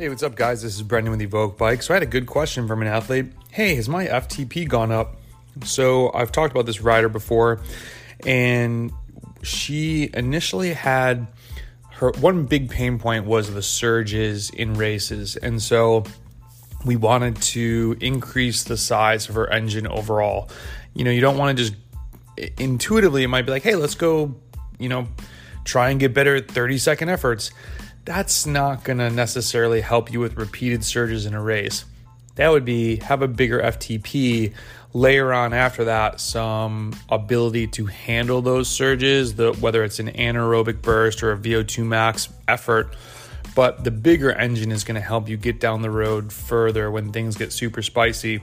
Hey, what's up, guys? This is Brendan with Evoq Bike. So, I had a good question from an athlete. Hey, has my FTP gone up? So, I've talked about this rider before, and she initially had her one big pain point was the surges in races. And so, we wanted to increase the size of her engine overall. You know, you don't want to just intuitively, it might be like, hey, let's go, you know, try and get better at 30 second efforts that's not going to necessarily help you with repeated surges in a race. That would be have a bigger FTP, layer on after that some ability to handle those surges, the, whether it's an anaerobic burst or a VO2 max effort. But the bigger engine is going to help you get down the road further when things get super spicy.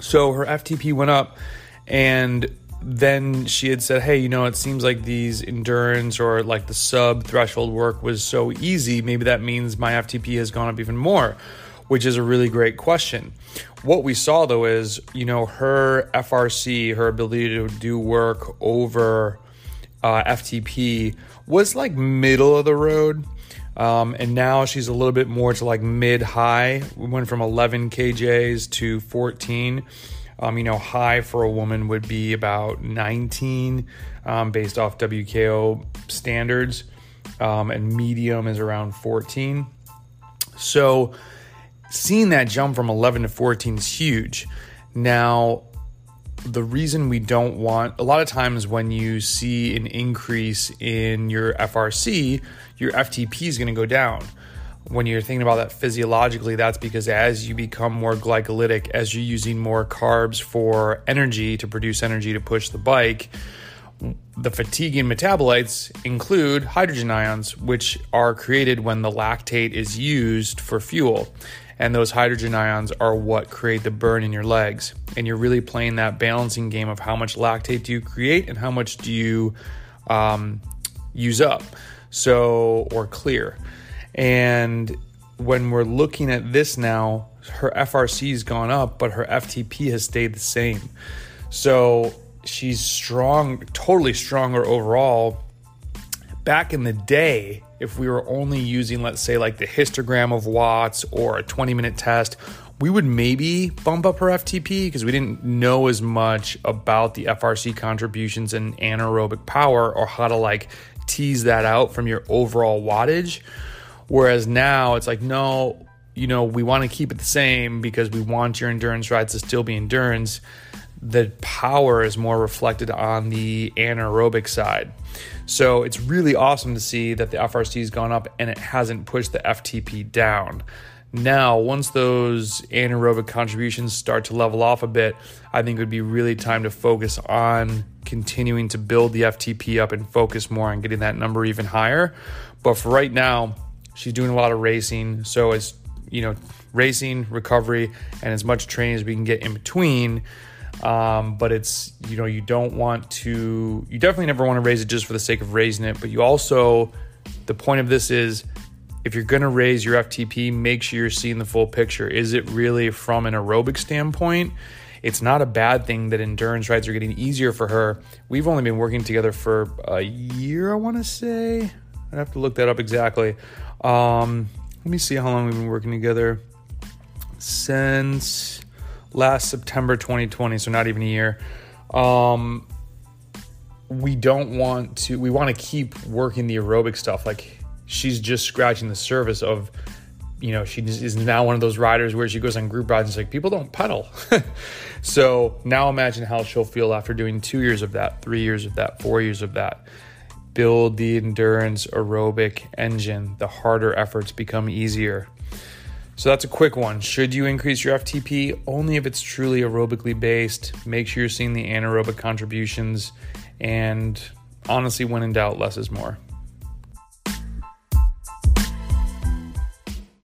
So her FTP went up, and then she had said, Hey, you know, it seems like these endurance or like the sub threshold work was so easy. Maybe that means my FTP has gone up even more, which is a really great question. What we saw though is, you know, her FRC, her ability to do work over uh, FTP was like middle of the road. Um, and now she's a little bit more to like mid high. We went from 11 kJs to 14. Um, you know, high for a woman would be about 19 um, based off WKO standards, um, and medium is around 14. So, seeing that jump from 11 to 14 is huge. Now, the reason we don't want a lot of times when you see an increase in your FRC, your FTP is going to go down when you're thinking about that physiologically, that's because as you become more glycolytic, as you're using more carbs for energy to produce energy to push the bike, the fatiguing metabolites include hydrogen ions, which are created when the lactate is used for fuel. And those hydrogen ions are what create the burn in your legs. And you're really playing that balancing game of how much lactate do you create and how much do you um, use up, so or clear. And when we're looking at this now, her FRC has gone up, but her FTP has stayed the same. So she's strong, totally stronger overall. Back in the day, if we were only using, let's say, like the histogram of watts or a 20 minute test, we would maybe bump up her FTP because we didn't know as much about the FRC contributions and anaerobic power or how to like tease that out from your overall wattage. Whereas now it's like, no, you know, we want to keep it the same because we want your endurance rides to still be endurance. The power is more reflected on the anaerobic side. So it's really awesome to see that the FRC has gone up and it hasn't pushed the FTP down. Now, once those anaerobic contributions start to level off a bit, I think it would be really time to focus on continuing to build the FTP up and focus more on getting that number even higher. But for right now, She's doing a lot of racing, so it's you know racing, recovery, and as much training as we can get in between. Um, but it's you know you don't want to you definitely never want to raise it just for the sake of raising it but you also the point of this is if you're going to raise your ftp make sure you're seeing the full picture. Is it really from an aerobic standpoint? It's not a bad thing that endurance rides are getting easier for her. We've only been working together for a year i want to say i'd have to look that up exactly um, let me see how long we've been working together. Since last September 2020, so not even a year. Um, we don't want to, we want to keep working the aerobic stuff. Like she's just scratching the surface of, you know, she is now one of those riders where she goes on group rides and it's like, people don't pedal. so now imagine how she'll feel after doing two years of that, three years of that, four years of that build the endurance aerobic engine, the harder efforts become easier. So that's a quick one. Should you increase your FTP? Only if it's truly aerobically based. Make sure you're seeing the anaerobic contributions. And honestly, when in doubt, less is more.